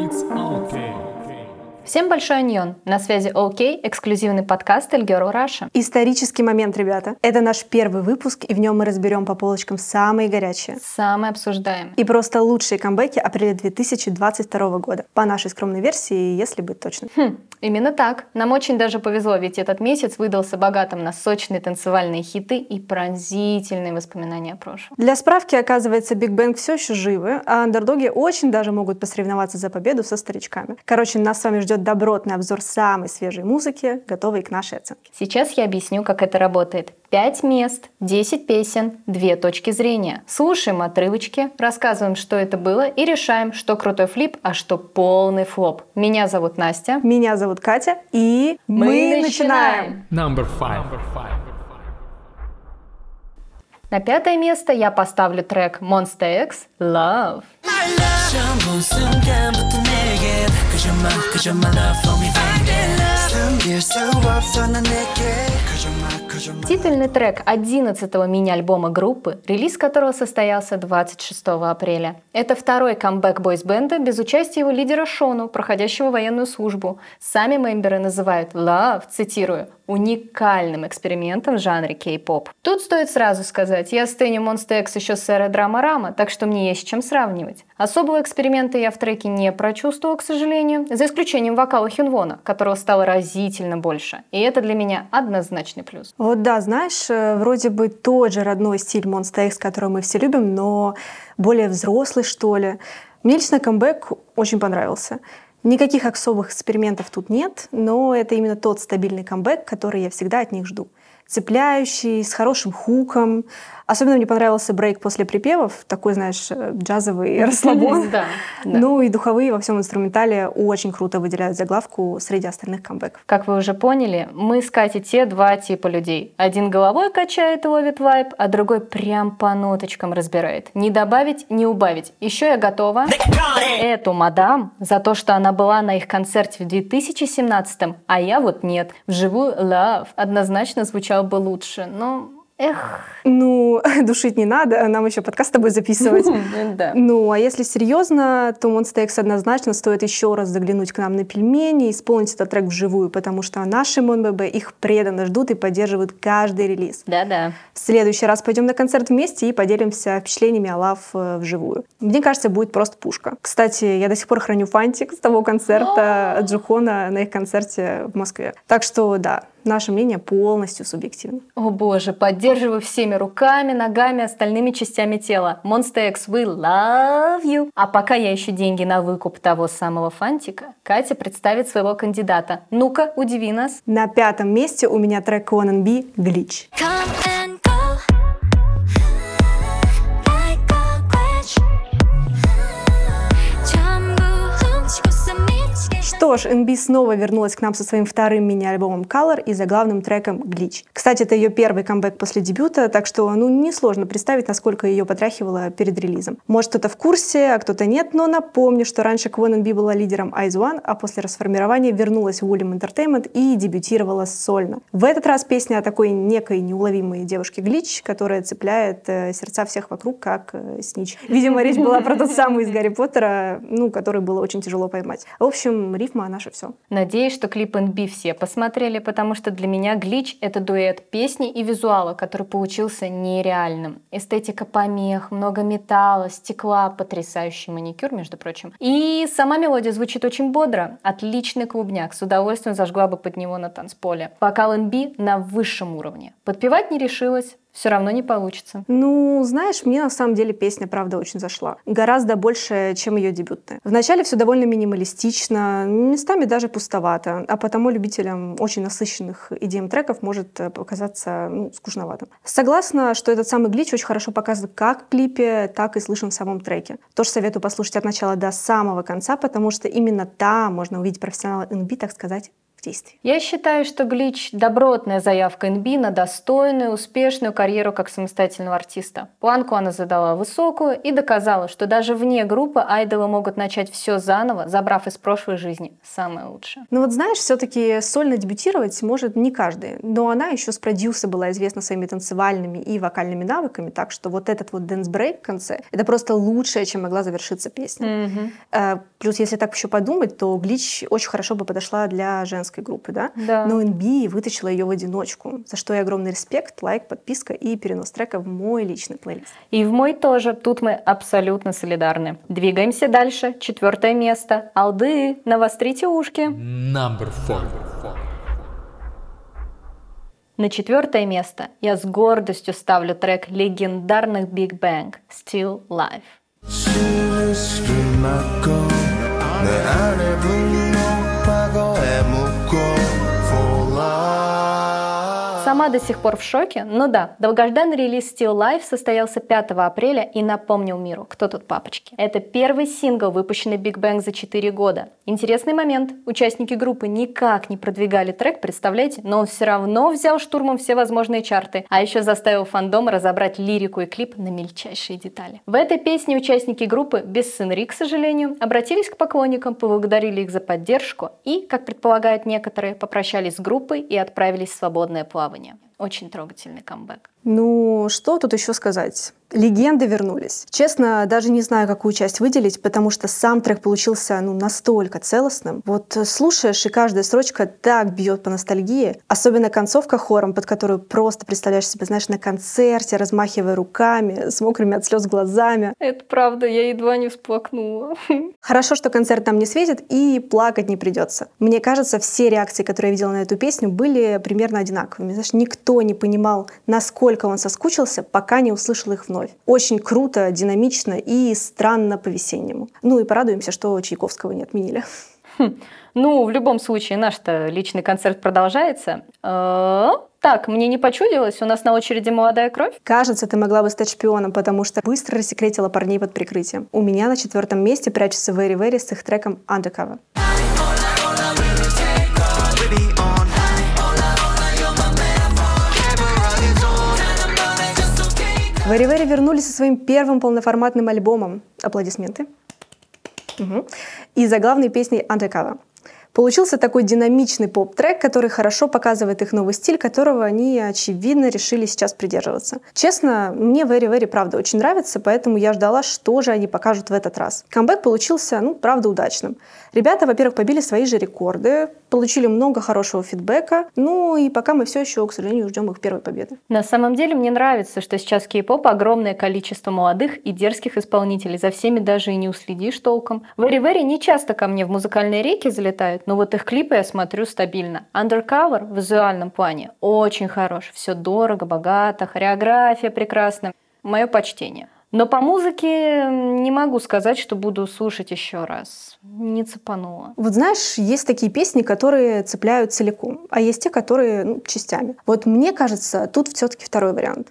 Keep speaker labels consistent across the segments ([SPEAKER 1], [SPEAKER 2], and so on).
[SPEAKER 1] It's okay.
[SPEAKER 2] Всем большой 안녕! На связи OK, эксклюзивный подкаст Girl Russia.
[SPEAKER 3] Исторический момент, ребята. Это наш первый выпуск, и в нем мы разберем по полочкам самые горячие
[SPEAKER 2] Самый обсуждаемый.
[SPEAKER 3] и просто лучшие камбэки апреля 2022 года. По нашей скромной версии, если быть точным.
[SPEAKER 2] Хм, именно так. Нам очень даже повезло, ведь этот месяц выдался богатым на сочные танцевальные хиты и пронзительные воспоминания о прошлом.
[SPEAKER 3] Для справки, оказывается, Big Bang все еще живы, а андердоги очень даже могут посоревноваться за победу со старичками. Короче, нас с вами ждет добротный обзор самой свежей музыки, готовый к нашей оценке.
[SPEAKER 2] Сейчас я объясню, как это работает. Пять мест, 10 песен, две точки зрения. Слушаем отрывочки, рассказываем, что это было, и решаем, что крутой флип, а что полный флоп. Меня зовут Настя.
[SPEAKER 3] Меня зовут Катя, и мы, начинаем.
[SPEAKER 1] Number five.
[SPEAKER 2] На пятое место я поставлю трек Monster X Love. Титульный трек 11-го мини-альбома группы, релиз которого состоялся 26 апреля. Это второй камбэк бойсбенда без участия его лидера Шону, проходящего военную службу. Сами мемберы называют «Love», цитирую, уникальным экспериментом в жанре кей-поп. Тут стоит сразу сказать, я стыню Monster X еще с эры драма Рама, так что мне есть с чем сравнивать. Особого эксперимента я в треке не прочувствовала, к сожалению, за исключением вокала Хюнвона, которого стало разительно больше. И это для меня однозначный плюс.
[SPEAKER 3] Вот да, знаешь, э, вроде бы тот же родной стиль X, который мы все любим, но более взрослый, что ли. Мне лично камбэк очень понравился. Никаких особых экспериментов тут нет, но это именно тот стабильный камбэк, который я всегда от них жду. Цепляющий, с хорошим хуком. Особенно мне понравился брейк после припевов, такой, знаешь, э, джазовый расслабон.
[SPEAKER 2] Да, да.
[SPEAKER 3] Ну и духовые во всем инструментале очень круто выделяют заглавку среди остальных камбэков.
[SPEAKER 2] Как вы уже поняли, мы с Катей те два типа людей. Один головой качает и ловит вайп, а другой прям по ноточкам разбирает. Не добавить, не убавить. Еще я готова эту мадам за то, что она была на их концерте в 2017 а я вот нет. Вживую Love однозначно звучал бы лучше, но эх.
[SPEAKER 3] Ну, душить не надо, нам еще подкаст с тобой записывать.
[SPEAKER 2] Да.
[SPEAKER 3] Ну, а если серьезно, то X однозначно стоит еще раз заглянуть к нам на пельмени и исполнить этот трек вживую, потому что наши МонББ их преданно ждут и поддерживают каждый релиз.
[SPEAKER 2] Да-да.
[SPEAKER 3] В следующий раз пойдем на концерт вместе и поделимся впечатлениями о Лав э, вживую. Мне кажется, будет просто пушка. Кстати, я до сих пор храню фантик с того концерта Джухона на их концерте в Москве. Так что, да, наше мнение полностью субъективно.
[SPEAKER 2] О боже, поддерживаю всеми руками, ногами, остальными частями тела. Monster X, we love you. А пока я ищу деньги на выкуп того самого фантика, Катя представит своего кандидата. Ну-ка, удиви нас.
[SPEAKER 3] На пятом месте у меня трек Conan B «Glitch».
[SPEAKER 4] Come
[SPEAKER 3] Что ж, NB снова вернулась к нам со своим вторым мини-альбомом Color и заглавным треком Glitch. Кстати, это ее первый камбэк после дебюта, так что ну несложно представить, насколько ее потряхивало перед релизом. Может, кто-то в курсе, а кто-то нет, но напомню, что раньше Kwon NB была лидером Eyes One, а после расформирования вернулась в William Entertainment и дебютировала сольно. В этот раз песня о такой некой неуловимой девушке Glitch, которая цепляет э, сердца всех вокруг, как э, снич. Видимо, речь была про тот самый из Гарри Поттера, ну, который было очень тяжело поймать. В общем, рифма наше все.
[SPEAKER 2] Надеюсь, что клип NB все посмотрели, потому что для меня глич — это дуэт песни и визуала, который получился нереальным. Эстетика помех, много металла, стекла, потрясающий маникюр, между прочим. И сама мелодия звучит очень бодро. Отличный клубняк, с удовольствием зажгла бы под него на танцполе. Вокал NB на высшем уровне. Подпевать не решилась, все равно не получится.
[SPEAKER 3] Ну, знаешь, мне на самом деле песня, правда, очень зашла. Гораздо больше, чем ее дебютная. Вначале все довольно минималистично, местами даже пустовато, а потому любителям очень насыщенных идеям треков может э, показаться ну, скучноватым. Согласна, что этот самый глич очень хорошо показан как в клипе, так и слышен в самом треке. Тоже советую послушать от начала до самого конца, потому что именно там можно увидеть профессионала Ынби, так сказать, в действии.
[SPEAKER 2] Я считаю, что Glitch – добротная заявка Ынби на достойную, успешную карьеру как самостоятельного артиста. Планку она задала высокую и доказала, что даже вне группы айдолы могут начать все заново, забрав из прошлой жизни самое лучшее.
[SPEAKER 3] Ну вот знаешь, все-таки сольно дебютировать может не каждый, но она еще с Produce была известна своими танцевальными и вокальными навыками, так что вот этот вот dance break в конце — это просто лучшее, чем могла завершиться песня. Э, Плюс, если так еще подумать, то Глич очень хорошо бы подошла для женской группы, да?
[SPEAKER 2] Да.
[SPEAKER 3] Но NB вытащила ее в одиночку, за что и огромный респект, лайк, подписка и перенос трека в мой личный плейлист.
[SPEAKER 2] И в мой тоже. Тут мы абсолютно солидарны. Двигаемся дальше. Четвертое место. Алды, навострите ушки.
[SPEAKER 1] Number four.
[SPEAKER 2] На четвертое место я с гордостью ставлю трек легендарных Big Bang «Still Life».
[SPEAKER 5] 스내
[SPEAKER 2] Сама до сих пор в шоке, но да, долгожданный релиз Still Life состоялся 5 апреля и напомнил миру, кто тут папочки. Это первый сингл, выпущенный Big Bang за 4 года. Интересный момент. Участники группы никак не продвигали трек, представляете, но он все равно взял штурмом все возможные чарты, а еще заставил фандом разобрать лирику и клип на мельчайшие детали. В этой песне участники группы, без Сенри, к сожалению, обратились к поклонникам, поблагодарили их за поддержку и, как предполагают некоторые, попрощались с группой и отправились в свободное плавание. Очень трогательный камбэк.
[SPEAKER 3] Ну, что тут еще сказать? Легенды вернулись. Честно, даже не знаю, какую часть выделить, потому что сам трек получился ну, настолько целостным. Вот э, слушаешь, и каждая строчка так бьет по ностальгии. Особенно концовка хором, под которую просто представляешь себя, знаешь, на концерте, размахивая руками, с мокрыми от слез глазами.
[SPEAKER 2] Это правда, я едва не всплакнула.
[SPEAKER 3] Хорошо, что концерт там не светит и плакать не придется. Мне кажется, все реакции, которые я видела на эту песню, были примерно одинаковыми. Знаешь, никто не понимал, насколько он соскучился, пока не услышал их вновь. Очень круто, динамично и странно по-весеннему. Ну и порадуемся, что Чайковского не отменили.
[SPEAKER 2] Ну, в любом случае, наш-то личный концерт продолжается. Э, Так, мне не почудилось, у нас на очереди молодая кровь.
[SPEAKER 3] Кажется, ты могла бы стать шпионом, потому что быстро рассекретила парней под прикрытием. У меня на четвертом месте прячется Very Very с их треком Undercover. Very вернулись со своим первым полноформатным альбомом. Аплодисменты. Мгм. И заглавной песней Undercover. Получился такой динамичный поп-трек, который хорошо показывает их новый стиль, которого они, очевидно, решили сейчас придерживаться. Честно, мне Very Very, правда, очень нравится, поэтому я ждала, что же они покажут в этот раз. Камбэк получился, ну, правда, удачным. Ребята, во-первых, побили свои же рекорды, получили много хорошего фидбэка, ну и пока мы все еще, к сожалению, ждем их первой победы.
[SPEAKER 2] На самом деле мне нравится, что сейчас кей-поп огромное количество молодых и дерзких исполнителей. За всеми даже и не уследишь толком. Very Very не часто ко мне в музыкальные реки залетают, но вот их клипы я смотрю стабильно. Undercover в визуальном плане очень хорош. Все дорого, богато, хореография прекрасная. Мое почтение. Но по музыке не могу сказать, что буду слушать еще раз. Не цепанула.
[SPEAKER 3] Вот знаешь, есть такие песни, которые цепляют целиком, а есть те, которые ну, частями. Вот мне кажется, тут все-таки второй вариант.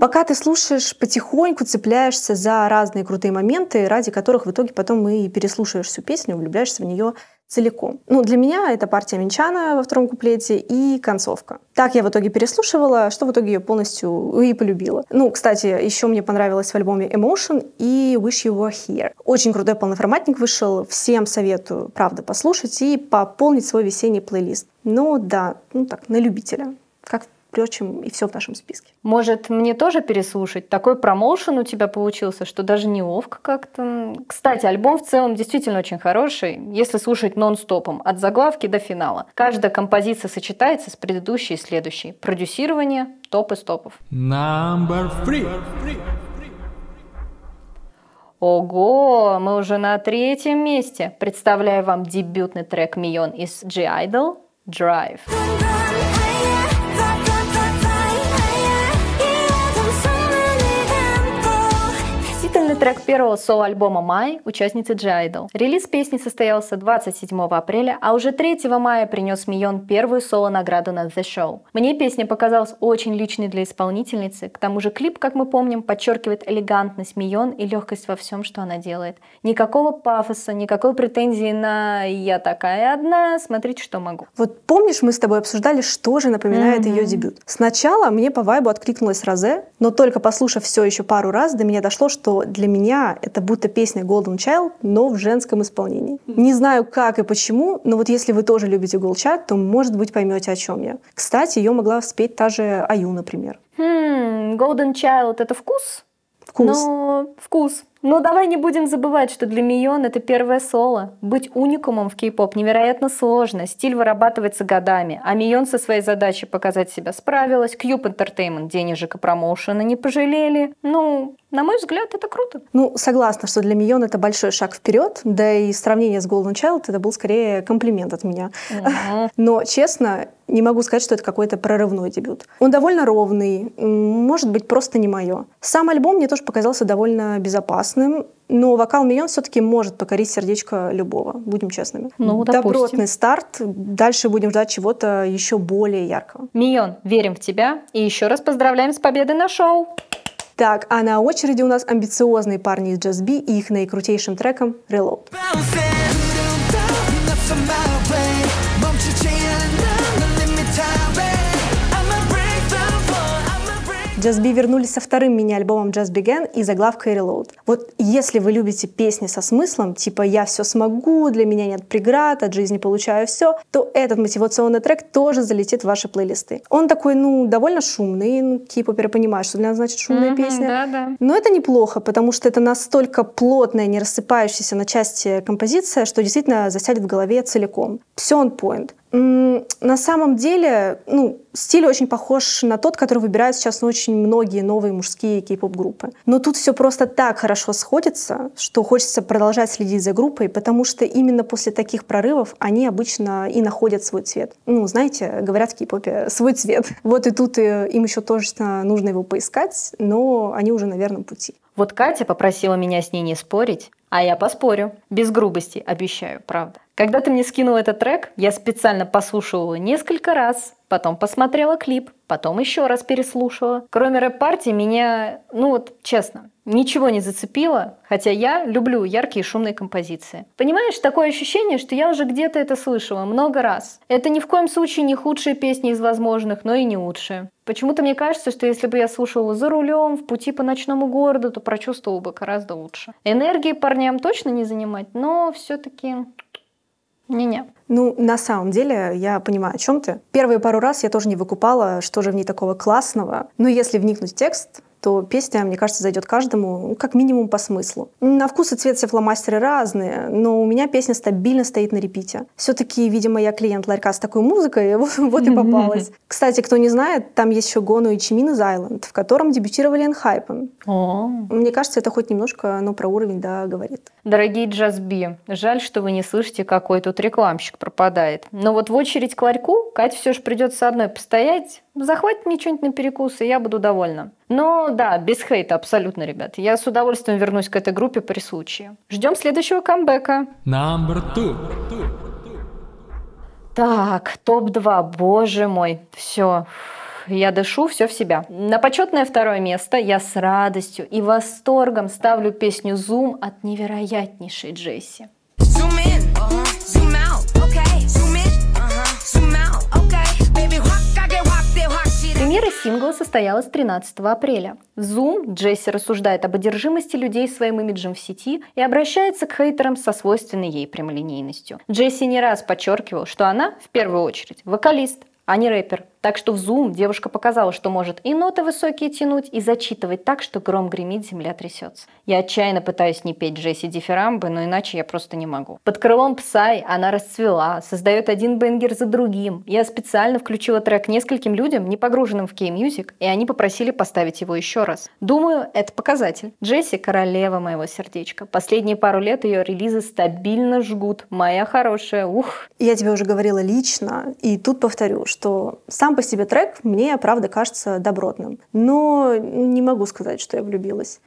[SPEAKER 3] Пока ты слушаешь, потихоньку цепляешься за разные крутые моменты, ради которых в итоге потом и переслушаешь всю песню, влюбляешься в нее целиком. Ну, для меня это партия Минчана во втором куплете и концовка. Так я в итоге переслушивала, что в итоге ее полностью и полюбила. Ну, кстати, еще мне понравилось в альбоме Emotion и Wish You Were Here. Очень крутой полноформатник вышел. Всем советую, правда, послушать и пополнить свой весенний плейлист. Ну, да, ну так, на любителя. Как, впрочем, и все в нашем списке.
[SPEAKER 2] Может, мне тоже переслушать? Такой промоушен у тебя получился, что даже неловко как-то. Кстати, альбом в целом действительно очень хороший, если слушать нон-стопом, от заглавки до финала. Каждая композиция сочетается с предыдущей и следующей. Продюсирование – топ из топов.
[SPEAKER 1] Number three.
[SPEAKER 2] Ого, мы уже на третьем месте. Представляю вам дебютный трек Мион из G-Idol «Drive». Действительно трек первого соло-альбома «Май» участницы G-Idol. Релиз песни состоялся 27 апреля, а уже 3 мая принес Мион первую соло-награду на The Show. Мне песня показалась очень личной для исполнительницы, к тому же клип, как мы помним, подчеркивает элегантность Мион и легкость во всем, что она делает. Никакого пафоса, никакой претензии на «я такая одна, смотрите, что могу».
[SPEAKER 3] Вот помнишь, мы с тобой обсуждали, что же напоминает ее дебют. Сначала мне по вайбу откликнулась Розе, но только послушав все еще пару раз, до меня дошло, что для меня это будто песня Golden Child, но в женском исполнении. Не знаю как и почему, но вот если вы тоже любите Gold Child, то, может быть, поймете, о чем я. Кстати, ее могла спеть та же Аю, например.
[SPEAKER 2] Хм, Golden Child — это вкус?
[SPEAKER 3] Вкус.
[SPEAKER 2] Но вкус. Но давай не будем забывать, что для Мион это первое соло. Быть уникумом в кей-поп невероятно сложно, стиль вырабатывается годами, а Мион со своей задачей показать себя справилась, Cube Entertainment денежек и промоушена не пожалели. Ну, на мой взгляд, это круто.
[SPEAKER 3] Ну, согласна, что для Мион это большой шаг вперед, да и сравнение с Golden Child это был скорее комплимент от меня. Но, честно, не могу сказать, что это какой-то прорывной дебют. Он довольно ровный, может быть, просто не мое. Сам альбом мне тоже показался довольно безопасным, но вокал Мион все-таки может покорить сердечко любого, будем честными.
[SPEAKER 2] Ну, допустим.
[SPEAKER 3] Добротный старт, дальше будем ждать чего-то еще более яркого.
[SPEAKER 2] Мион, верим в тебя и еще раз поздравляем с победой на шоу.
[SPEAKER 3] Так, а на очереди у нас амбициозные парни из Just и их наикрутейшим треком Reload. Just Be вернулись со вторым мини-альбомом Just Began и заглавкой Reload. Вот если вы любите песни со смыслом, типа «Я все смогу», «Для меня нет преград», «От жизни получаю все», то этот мотивационный трек тоже залетит в ваши плейлисты. Он такой, ну, довольно шумный, ну, кей-поперы понимают, что для нас значит шумная
[SPEAKER 2] Мгм,
[SPEAKER 3] песня.
[SPEAKER 2] да-да.
[SPEAKER 3] Но это неплохо, потому что это настолько плотная, не рассыпающаяся на части композиция, что действительно засядет в голове целиком. Все on point. На самом деле, ну, стиль очень похож на тот, который выбирают сейчас очень многие новые мужские кей-поп-группы. Но тут все просто так хорошо сходится, что хочется продолжать следить за группой, потому что именно после таких прорывов они обычно и находят свой цвет. Ну, знаете, говорят в кей-попе «свой цвет». Вот и тут э, им еще точно нужно его поискать, но они уже на верном пути.
[SPEAKER 2] Вот Катя попросила меня с ней не спорить, а я поспорю. Без грубости, обещаю, правда. Когда ты мне скинул этот трек, я специально послушала его несколько раз, потом посмотрела клип, потом еще раз переслушала. Кроме рэп-партии меня, ну вот честно, ничего не зацепило, хотя я люблю яркие шумные композиции. Понимаешь, такое ощущение, что я уже где-то это слышала много раз. Это ни в коем случае не худшие песни из возможных, но и не лучшие. Почему-то мне кажется, что если бы я слушала за рулем, в пути по ночному городу, то прочувствовала бы гораздо лучше. Энергии парням точно не занимать, но все-таки не-не.
[SPEAKER 3] Ну, на самом деле, я понимаю, о чем ты. Первые пару раз я тоже не выкупала, что же в ней такого классного. Но если вникнуть в текст, то песня, мне кажется, зайдет каждому, ну, как минимум по смыслу. На вкус и цвет все фломастеры разные, но у меня песня стабильно стоит на репите. Все-таки, видимо, я клиент ларька с такой музыкой, вот, вот и попалась. Кстати, кто не знает, там есть еще Гону и Чимин из Island, в котором дебютировали Энхайпен. Мне кажется, это хоть немножко, но про уровень, да, говорит.
[SPEAKER 2] Дорогие джазби, жаль, что вы не слышите, какой тут рекламщик пропадает. Но вот в очередь к ларьку Кате все же придется одной постоять. Захватит мне что-нибудь на перекус, и я буду довольна. Но да, без хейта абсолютно, ребят. Я с удовольствием вернусь к этой группе при случае. Ждем следующего камбэка.
[SPEAKER 1] Number two.
[SPEAKER 2] Так, топ-2, боже мой, все. Я дышу все в себя. На почетное второе место я с радостью и восторгом ставлю песню «Zoom» от невероятнейшей Джесси.
[SPEAKER 6] Zoom in, uh-huh. zoom out, okay.
[SPEAKER 2] Сингла состоялась 13 апреля. В Zoom Джесси рассуждает об одержимости людей своим имиджем в сети и обращается к хейтерам со свойственной ей прямолинейностью. Джесси не раз подчеркивал, что она, в первую очередь, вокалист, а не рэпер. Так что в Zoom девушка показала, что может и ноты высокие тянуть, и зачитывать так, что гром гремит, земля трясется. Я отчаянно пытаюсь не петь Джесси дифирамбы, но иначе я просто не могу. Под крылом Псай она расцвела, создает один бенгер за другим. Я специально включила трек нескольким людям, не погруженным в кей-мьюзик, и они попросили поставить его еще раз. Думаю, это показатель. Джесси – королева моего сердечка. Последние пару лет ее релизы стабильно жгут. Моя хорошая, ух.
[SPEAKER 3] Я тебе уже говорила лично, и тут повторю, что сам Сам по себе трек мне, правда, кажется добротным. Но не могу сказать, что я влюбилась.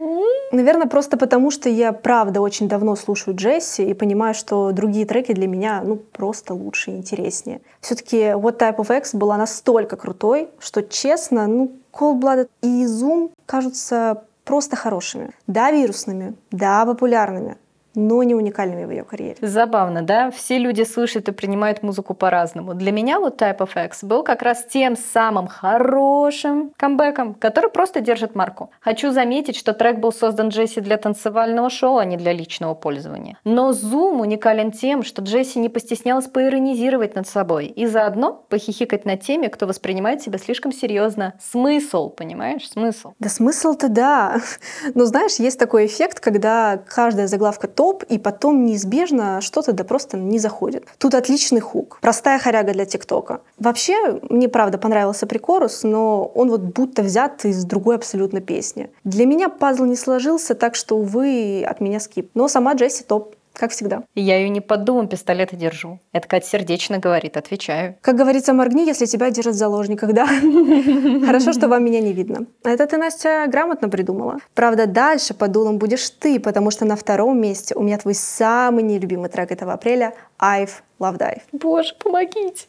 [SPEAKER 3] Наверное, просто потому, что я, правда, очень давно слушаю Джесси и понимаю, что другие треки для меня, ну, просто лучше и интереснее. Все-таки What Type of X была настолько крутой, что, честно, ну, Cold Blooded и Zoom кажутся просто хорошими. Да, вирусными, да, популярными, но не уникальными в ее карьере.
[SPEAKER 2] Забавно, да? Все люди слышат и принимают музыку по-разному. Для меня вот Type of X был как раз тем самым хорошим камбэком, который просто держит марку. Хочу заметить, что трек был создан Джесси для танцевального шоу, а не для личного пользования. Но Zoom уникален тем, что Джесси не постеснялась поиронизировать над собой и заодно похихикать над теми, кто воспринимает себя слишком серьезно. Смысл, понимаешь? Смысл.
[SPEAKER 3] Да смысл-то да. Но знаешь, есть такой эффект, когда каждая заглавка топ, и потом неизбежно что-то да просто не заходит. Тут отличный хук. Простая хоряга для ТикТока. Вообще, мне правда понравился прикорус, но он вот будто взят из другой абсолютно песни. Для меня пазл не сложился, так что, увы, от меня скип. Но сама Джесси топ как всегда.
[SPEAKER 2] Я ее не под дулом пистолета держу. Это Катя сердечно говорит, отвечаю.
[SPEAKER 3] Как говорится, моргни, если тебя держат в заложниках, да? Хорошо, что вам меня не видно. Это ты, Настя, грамотно придумала. Правда, дальше под дулом будешь ты, потому что на втором месте у меня твой самый нелюбимый трек этого апреля «I've Love Dive».
[SPEAKER 2] Боже, помогите.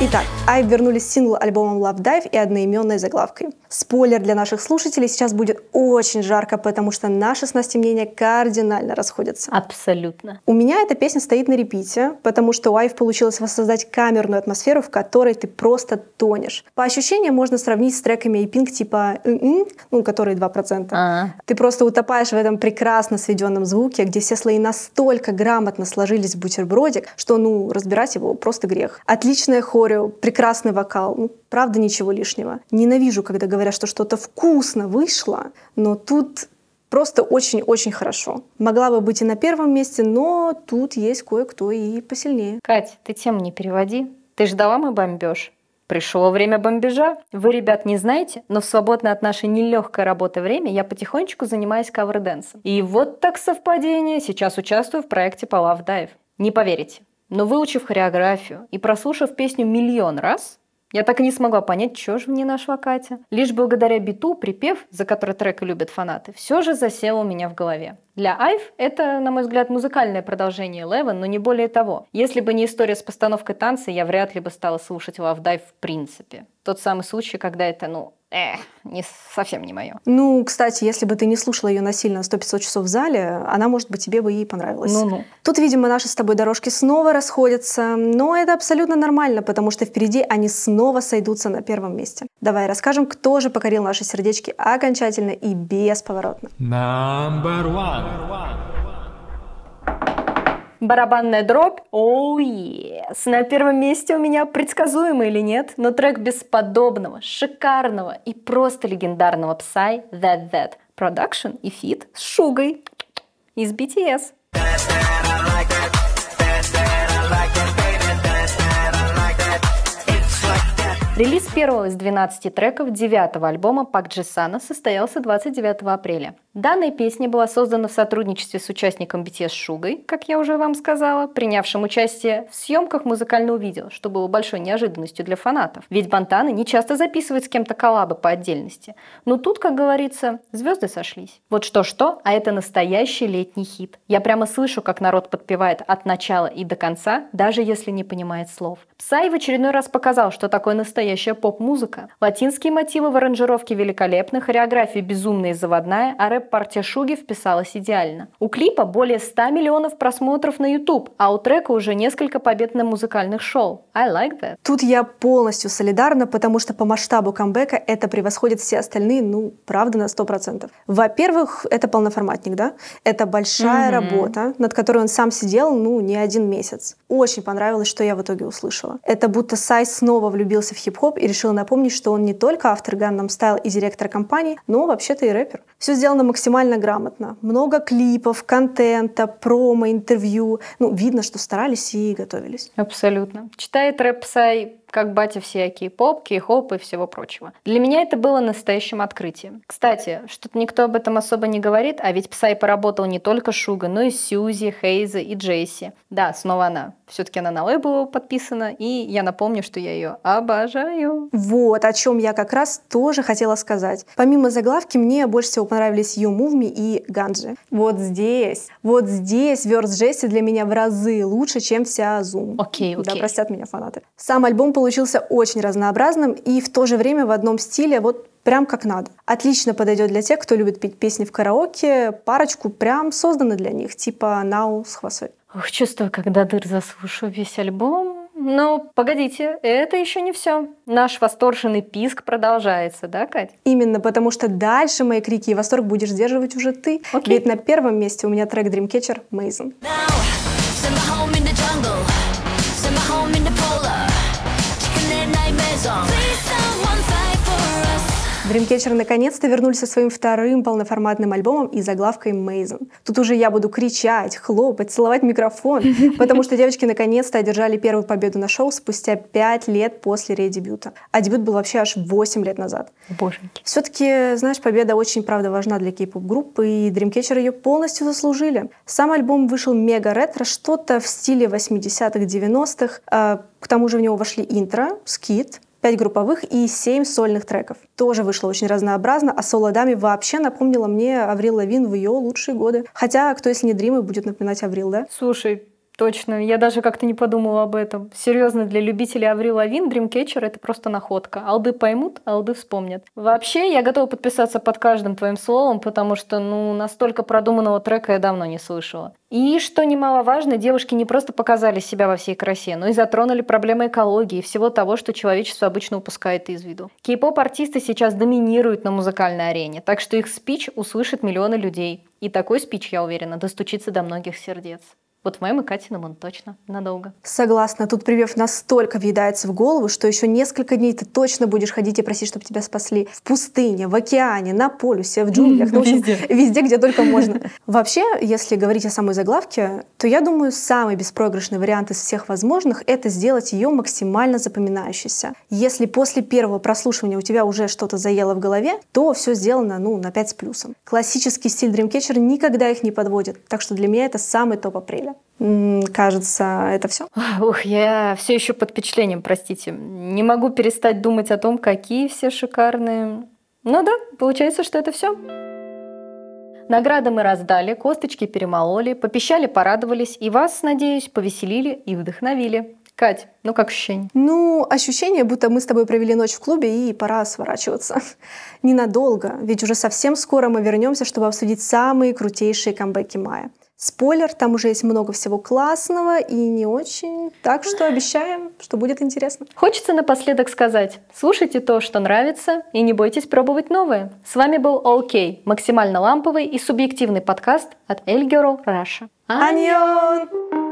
[SPEAKER 3] Итак, Айв вернулись с сингл альбомом Love Dive и одноименной заглавкой. Спойлер для наших слушателей, сейчас будет очень жарко, потому что наши с Настей мнения кардинально расходятся.
[SPEAKER 2] Абсолютно.
[SPEAKER 3] У меня эта песня стоит на репите, потому что у Айв получилось воссоздать камерную атмосферу, в которой ты просто тонешь. По ощущениям можно сравнить с треками и пинг типа «м-м», ну, которые 2%.
[SPEAKER 2] А.
[SPEAKER 3] Ты просто утопаешь в этом прекрасно сведенном звуке, где все слои настолько грамотно сложились в бутербродик, что, ну, разбирать его просто грех. Отличное хорео, прекрасный вокал, ну, правда ничего лишнего. Ненавижу, когда говорят, что что-то вкусно вышло, но тут просто очень-очень хорошо. Могла бы быть и на первом месте, но тут есть кое-кто и посильнее.
[SPEAKER 2] Кать, ты тему не переводи. Ты ждала мой бомбеж? Пришло время бомбежа. Вы, ребят, не знаете, но в свободное от нашей нелегкой работы время я потихонечку занимаюсь кавер-дэнсом. И вот так совпадение, сейчас участвую в проекте Love Dive. Не поверите, но выучив хореографию и прослушав песню миллион раз, я так и не смогла понять, что же в ней нашла Катя. Лишь благодаря биту припев, за который трек любят фанаты, все же засел у меня в голове. Для Айв это, на мой взгляд, музыкальное продолжение Eleven, но не более того. Если бы не история с постановкой танца, я вряд ли бы стала слушать Love Dive в принципе. Тот самый случай, когда это, ну, э, не совсем не мое.
[SPEAKER 3] Ну, кстати, если бы ты не слушала ее насильно 100-500 часов в зале, она, может быть, тебе бы и понравилась.
[SPEAKER 2] Ну-ну.
[SPEAKER 3] Тут, видимо, наши с тобой дорожки снова расходятся, но это абсолютно нормально, потому что впереди они снова сойдутся на первом месте. Давай расскажем, кто же покорил наши сердечки окончательно и бесповоротно.
[SPEAKER 1] Number one.
[SPEAKER 2] Барабанная дробь? Oh, yes. На первом месте у меня предсказуемо или нет, но трек бесподобного, шикарного и просто легендарного Psy That That. Production и фит с Шугой из BTS. Релиз первого из 12 треков девятого альбома Пак Джэсана состоялся 29 апреля. Данная песня была создана в сотрудничестве с участником BTS Шугой, как я уже вам сказала, принявшим участие в съемках музыкального видео, что было большой неожиданностью для фанатов. Ведь Бантаны не часто записывают с кем-то коллабы по отдельности. Но тут, как говорится, звезды сошлись. Вот что-что, а это настоящий летний хит. Я прямо слышу, как народ подпевает от начала и до конца, даже если не понимает слов. Псай в очередной раз показал, что такое настоящая поп-музыка. Латинские мотивы в аранжировке великолепны, хореография безумная и заводная, а рэп-партия Шуги вписалась идеально. У клипа более 100 миллионов просмотров на YouTube, а у трека уже несколько побед на музыкальных шоу. I like that.
[SPEAKER 3] Тут я полностью солидарна, потому что по масштабу камбэка это превосходит все остальные, ну, правда, на 100%. Во-первых, это полноформатник, да? Это большая работа, над которой он сам сидел, ну, не один месяц. Очень понравилось, что я в итоге услышала. Это будто Сай снова влюбился в хип-хоп и решил напомнить, что он не только автор Gangnam Style и директор компании, но вообще-то и рэпер. Все сделано максимально грамотно. Много клипов, контента, промо, интервью. Ну, видно, что старались и готовились.
[SPEAKER 2] Абсолютно. Читает рэп Псай как батя всея k-pop, k-hop и всего прочего. Для меня это было настоящим открытием. Кстати, что-то никто об этом особо не говорит, а ведь Псай поработал не только Шуга, но и Сьюзи, Хейза и Джесси. Да, снова она. Все-таки она на лейбл подписана, и я напомню, что я ее обожаю.
[SPEAKER 3] Вот, о чем я как раз тоже хотела сказать. Помимо заглавки, мне больше всего понравились Move Me и Ganji. Вот здесь, вот здесь верс Джесси для меня в разы лучше, чем вся Zoom.
[SPEAKER 2] Окей,
[SPEAKER 3] Да,
[SPEAKER 2] окей.
[SPEAKER 3] простят меня фанаты. Сам альбом получился очень разнообразным и в то же время в одном стиле, вот прям как надо. Отлично подойдет для тех, кто любит петь песни в караоке. Парочку прям созданы для них, типа Нау с хвосой.
[SPEAKER 2] Ух, чувствую, когда дыр заслушаю весь альбом. Но погодите, это еще не все. Наш восторженный писк продолжается, да, Кать?
[SPEAKER 3] Именно потому, что дальше мои крики и восторг будешь сдерживать уже ты.
[SPEAKER 2] Окей.
[SPEAKER 3] Ведь на первом месте у меня трек Dreamcatcher Mason.
[SPEAKER 4] Now,
[SPEAKER 3] Dreamcatcher наконец-то вернулись со своим вторым полноформатным альбомом и заглавкой Mason. Тут уже я буду кричать, хлопать, целовать микрофон, потому что девочки наконец-то одержали первую победу на шоу спустя пять лет после редебюта. А дебют был вообще аж 8 лет назад.
[SPEAKER 2] Боженьки.
[SPEAKER 3] Все-таки, знаешь, победа очень, правда, важна для кей-поп-группы, и Dreamcatcher ее полностью заслужили. Сам альбом вышел мега ретро, что-то в стиле 80-х, 90-х. А, к тому же в него вошли интро, скит, пять групповых и семь сольных треков. Тоже вышло очень разнообразно, а соло Дами вообще напомнила мне Аврил Лавин в ее лучшие годы. Хотя, кто если не Дримы, будет напоминать Аврил, да?
[SPEAKER 2] Слушай, точно, я даже как-то не подумала об этом. Серьезно, для любителей Аврил Лавин Dreamcatcher это просто находка. Алды поймут, алды вспомнят. Вообще, я готова подписаться под каждым твоим словом, потому что, ну, настолько продуманного трека я давно не слышала. И, что немаловажно, девушки не просто показали себя во всей красе, но и затронули проблемы экологии и всего того, что человечество обычно упускает из виду. Кей-поп-артисты сейчас доминируют на музыкальной арене, так что их спич услышат миллионы людей. И такой спич, я уверена, достучится до многих сердец. Вот в моем и Катином он точно надолго.
[SPEAKER 3] Согласна, тут привет настолько въедается в голову, что еще несколько дней ты точно будешь ходить и просить, чтобы тебя спасли. В пустыне, в океане, на полюсе, в джунглях, ну, общем,
[SPEAKER 2] Везде.
[SPEAKER 3] везде, где только можно. Вообще, если говорить о самой заглавке, то я думаю, самый беспроигрышный вариант из всех возможных — это сделать ее максимально запоминающейся. Если после первого прослушивания у тебя уже что-то заело в голове, то все сделано, ну, на 5 с плюсом. Классический стиль Dreamcatcher никогда их не подводит, так что для меня это самый топ апреля. М, Кажется, это все.
[SPEAKER 2] Ух, я все еще под впечатлением, простите. Не могу перестать думать о том, какие все шикарные. Ну да, получается, что это все. Награды мы раздали, косточки перемололи, попищали, порадовались и вас, надеюсь, повеселили и вдохновили. Кать, ну как ощущение?
[SPEAKER 3] Ну, ощущение, будто мы с тобой провели ночь в клубе и пора сворачиваться. Ненадолго, ведь уже совсем скоро мы вернемся, чтобы обсудить самые крутейшие камбэки мая. Спойлер, там уже есть много всего классного и не очень, так что обещаем, что будет интересно.
[SPEAKER 2] Хочется напоследок сказать, слушайте то, что нравится, и не бойтесь пробовать новое. С вами был OK, максимально ламповый и субъективный подкаст от El Girl Russia.
[SPEAKER 3] Аньон!